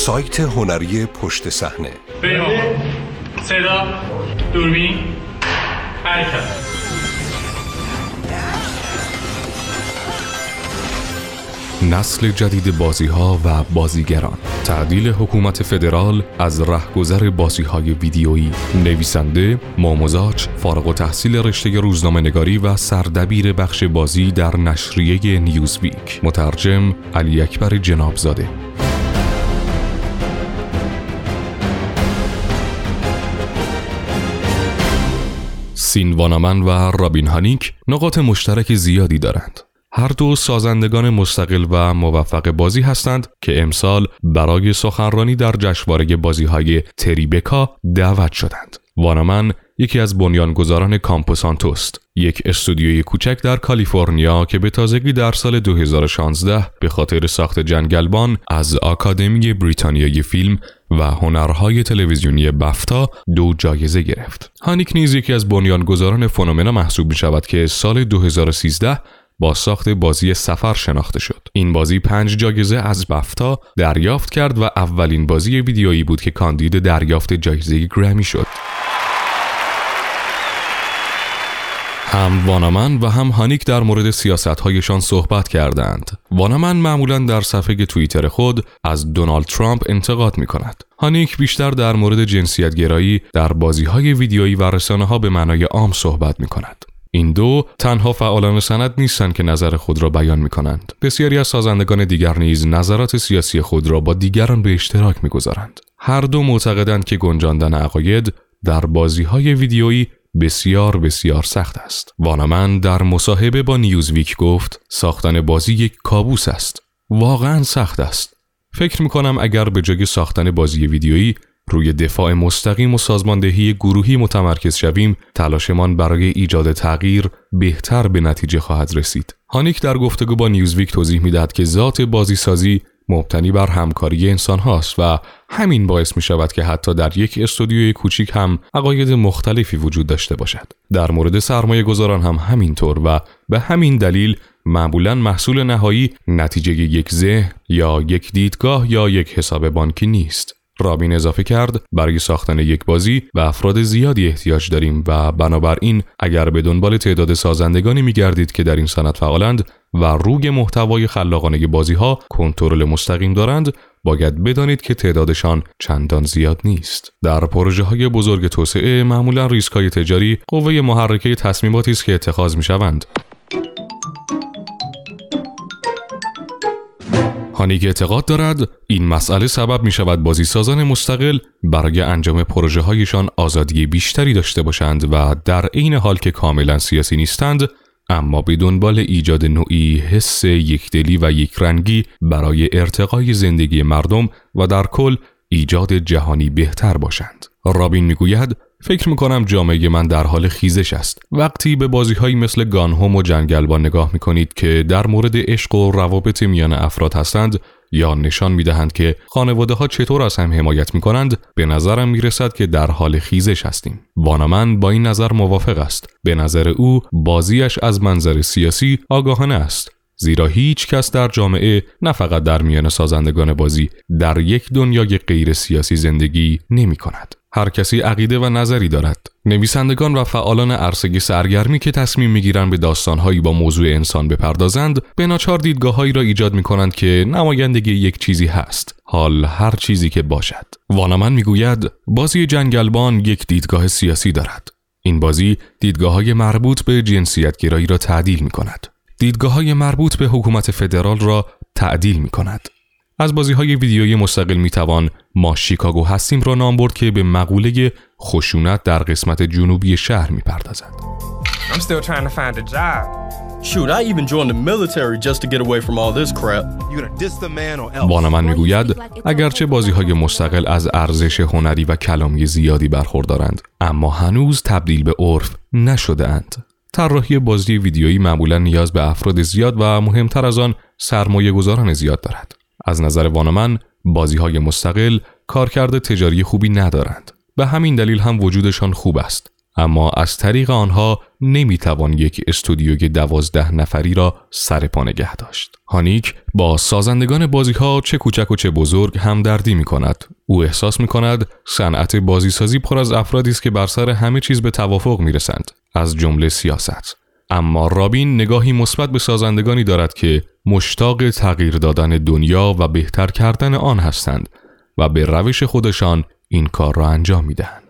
سایت هنری پشت صحنه. صدا دوربین. حرکت. نسل جدید بازی ها و بازیگران. تعدیل حکومت فدرال از رهگذر بازی های ویدیویی. نویسنده ماموزاچ فارغ و تحصیل رشته روزنامه نگاری و سردبیر بخش بازی در نشریه نیوزویک. مترجم علی اکبر جنابزاده. سین وانامن و رابین هانیک نقاط مشترک زیادی دارند هر دو سازندگان مستقل و موفق بازی هستند که امسال برای سخنرانی در جشنواره بازیهای تریبکا دعوت شدند. وانامن یکی از بنیانگذاران کامپوسانتوست یک استودیوی کوچک در کالیفرنیا که به تازگی در سال 2016 به خاطر ساخت جنگلبان از آکادمی بریتانیایی فیلم و هنرهای تلویزیونی بفتا دو جایزه گرفت. هانیک نیز یکی از بنیانگذاران فنومنا محسوب می شود که سال 2013 با ساخت بازی سفر شناخته شد. این بازی پنج جایزه از بفتا دریافت کرد و اولین بازی ویدیویی بود که کاندید دریافت جایزه گرمی شد. هم وانامن و هم هانیک در مورد سیاستهایشان صحبت کردند. وانامن معمولا در صفحه توییتر خود از دونالد ترامپ انتقاد می کند. هانیک بیشتر در مورد جنسیت گرایی در بازی های ویدیویی و رسانه ها به معنای عام صحبت می کند. این دو تنها فعالان سند نیستند که نظر خود را بیان می کنند. بسیاری از سازندگان دیگر نیز نظرات سیاسی خود را با دیگران به اشتراک می گذارند. هر دو معتقدند که گنجاندن عقاید در بازی های ویدیویی بسیار بسیار سخت است. وانمن در مصاحبه با نیوزویک گفت ساختن بازی یک کابوس است. واقعا سخت است. فکر می کنم اگر به جای ساختن بازی ویدیویی روی دفاع مستقیم و سازماندهی گروهی متمرکز شویم تلاشمان برای ایجاد تغییر بهتر به نتیجه خواهد رسید هانیک در گفتگو با نیوزویک توضیح می‌دهد که ذات بازی سازی مبتنی بر همکاری انسان هاست و همین باعث می شود که حتی در یک استودیوی کوچیک هم عقاید مختلفی وجود داشته باشد. در مورد سرمایه گذاران هم همینطور و به همین دلیل معمولا محصول نهایی نتیجه یک ذهن یا یک دیدگاه یا یک حساب بانکی نیست. رابین اضافه کرد برای ساختن یک بازی و افراد زیادی احتیاج داریم و بنابراین اگر به دنبال تعداد سازندگانی می گردید که در این صنعت فعالند و روی محتوای خلاقانه بازی ها کنترل مستقیم دارند باید بدانید که تعدادشان چندان زیاد نیست. در پروژه های بزرگ توسعه معمولا ریسک های تجاری قوه محرکه تصمیماتی است که اتخاذ می شوند هانیک اعتقاد دارد این مسئله سبب می شود بازی سازان مستقل برای انجام پروژه هایشان آزادی بیشتری داشته باشند و در عین حال که کاملا سیاسی نیستند اما به دنبال ایجاد نوعی حس یکدلی و یکرنگی برای ارتقای زندگی مردم و در کل ایجاد جهانی بهتر باشند. رابین می‌گوید فکر می‌کنم جامعه من در حال خیزش است. وقتی به بازی هایی مثل گانهوم و جنگلبان نگاه می‌کنید که در مورد عشق و روابط میان افراد هستند یا نشان می‌دهند که خانواده ها چطور از هم حمایت می کنند به نظرم می رسد که در حال خیزش هستیم وانمن با این نظر موافق است به نظر او بازیش از منظر سیاسی آگاهانه است زیرا هیچ کس در جامعه نه فقط در میان سازندگان بازی در یک دنیای غیر سیاسی زندگی نمی کند. هر کسی عقیده و نظری دارد. نویسندگان و فعالان عرصه سرگرمی که تصمیم می‌گیرند به داستانهایی با موضوع انسان بپردازند، به ناچار دیدگاههایی را ایجاد می کنند که نمایندگی یک چیزی هست. حال هر چیزی که باشد. وانمن می‌گوید بازی جنگلبان یک دیدگاه سیاسی دارد. این بازی دیدگاه های مربوط به جنسیت گرایی را تعدیل می کند. دیدگاه های مربوط به حکومت فدرال را تعدیل می کند. از بازی های ویدیویی مستقل می توان ما شیکاگو هستیم را نام برد که به مقوله خشونت در قسمت جنوبی شهر می پردازد. بانمن می‌گوید اگرچه بازی های مستقل از ارزش هنری و کلامی زیادی برخوردارند اما هنوز تبدیل به عرف نشده اند. طراحی بازی ویدیویی معمولا نیاز به افراد زیاد و مهمتر از آن سرمایه گذاران زیاد دارد. از نظر وانمن بازی های مستقل کارکرد تجاری خوبی ندارند. به همین دلیل هم وجودشان خوب است. اما از طریق آنها نمی‌توان یک استودیوی دوازده نفری را سر پا نگه داشت. هانیک با سازندگان بازی ها چه کوچک و چه بزرگ همدردی می کند. او احساس می کند صنعت بازیسازی پر از افرادی است که بر سر همه چیز به توافق می رسند. از جمله سیاست. اما رابین نگاهی مثبت به سازندگانی دارد که مشتاق تغییر دادن دنیا و بهتر کردن آن هستند و به روش خودشان این کار را انجام می دهند.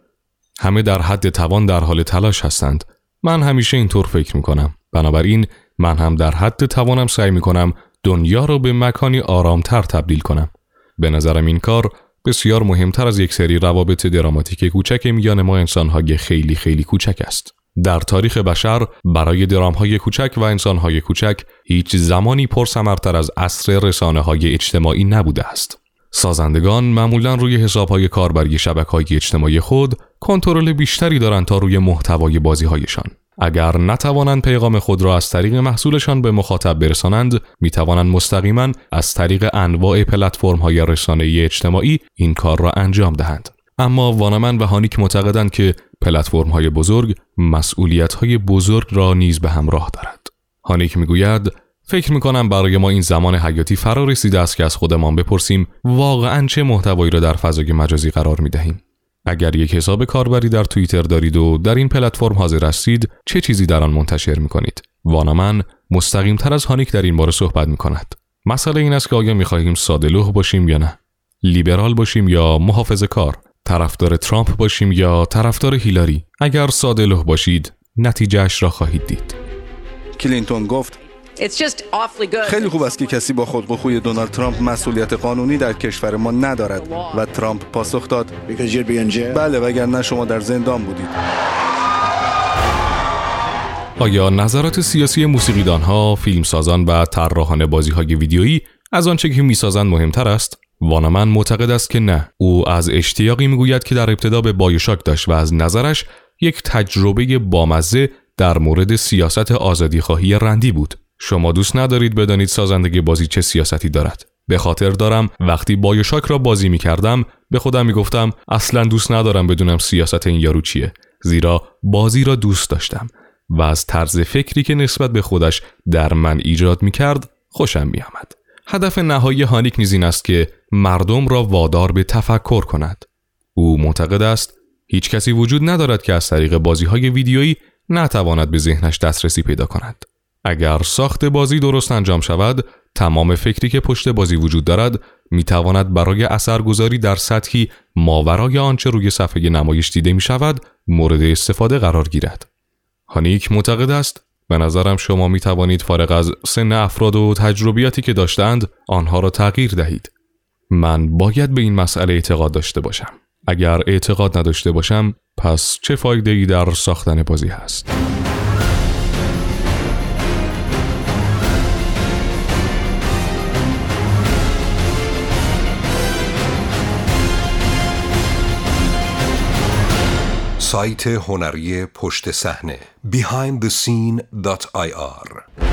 همه در حد توان در حال تلاش هستند. من همیشه اینطور فکر می کنم. بنابراین من هم در حد توانم سعی می کنم دنیا را به مکانی آرامتر تبدیل کنم. به نظرم این کار بسیار مهمتر از یک سری روابط دراماتیک کوچک میان ما انسانهای خیلی خیلی کوچک است. در تاریخ بشر برای درامهای کوچک و انسانهای کوچک هیچ زمانی پرثمرتر از عصر رسانه های اجتماعی نبوده است. سازندگان معمولا روی حسابهای کاربری شبکه های اجتماعی خود کنترل بیشتری دارند تا روی محتوای بازی هایشان. اگر نتوانند پیغام خود را از طریق محصولشان به مخاطب برسانند، می توانند مستقیما از طریق انواع پلتفرم های رسانه اجتماعی این کار را انجام دهند. اما وانمن و هانیک معتقدند که پلتفرم های بزرگ مسئولیت های بزرگ را نیز به همراه دارد. هانیک می‌گوید فکر می‌کنم برای ما این زمان حیاتی فرا رسیده است که از خودمان بپرسیم واقعا چه محتوایی را در فضای مجازی قرار می دهیم. اگر یک حساب کاربری در توییتر دارید و در این پلتفرم حاضر هستید چه چیزی در آن منتشر می کنید؟ وانمن مستقیم تر از هانیک در این باره صحبت می کند. مسئله این است که آیا می خواهیم ساده باشیم یا نه؟ لیبرال باشیم یا محافظه کار؟ طرفدار ترامپ باشیم یا طرفدار هیلاری؟ اگر ساده باشید نتیجهش را خواهید دید. کلینتون گفت خیلی خوب است که کسی با خوی دونالد ترامپ مسئولیت قانونی در کشور ما ندارد و ترامپ پاسخ داد بله وگرنه شما در زندان بودید آیا نظرات سیاسی موسیقیدان ها، فیلمسازان و طراحان بازی های ویدیویی از آنچه که می‌سازند مهمتر است؟ وانمن معتقد است که نه. او از اشتیاقی می‌گوید که در ابتدا به بایوشاک داشت و از نظرش یک تجربه بامزه در مورد سیاست آزادی خواهی رندی بود. شما دوست ندارید بدانید سازندگی بازی چه سیاستی دارد. به خاطر دارم وقتی بایوشاک را بازی می کردم به خودم می گفتم اصلا دوست ندارم بدونم سیاست این یارو چیه. زیرا بازی را دوست داشتم و از طرز فکری که نسبت به خودش در من ایجاد می کرد خوشم می آمد. هدف نهایی هانیک نیز این است که مردم را وادار به تفکر کند. او معتقد است هیچ کسی وجود ندارد که از طریق بازی های ویدیویی نتواند به ذهنش دسترسی پیدا کند. اگر ساخت بازی درست انجام شود تمام فکری که پشت بازی وجود دارد می تواند برای اثرگذاری در سطحی ماورای آنچه روی صفحه نمایش دیده می شود مورد استفاده قرار گیرد. هانیک معتقد است به نظرم شما می توانید فارغ از سن افراد و تجربیاتی که داشتند آنها را تغییر دهید. من باید به این مسئله اعتقاد داشته باشم. اگر اعتقاد نداشته باشم پس چه فایده ای در ساختن بازی هست؟ سایت هنری پشت صحنه behindthescene.ir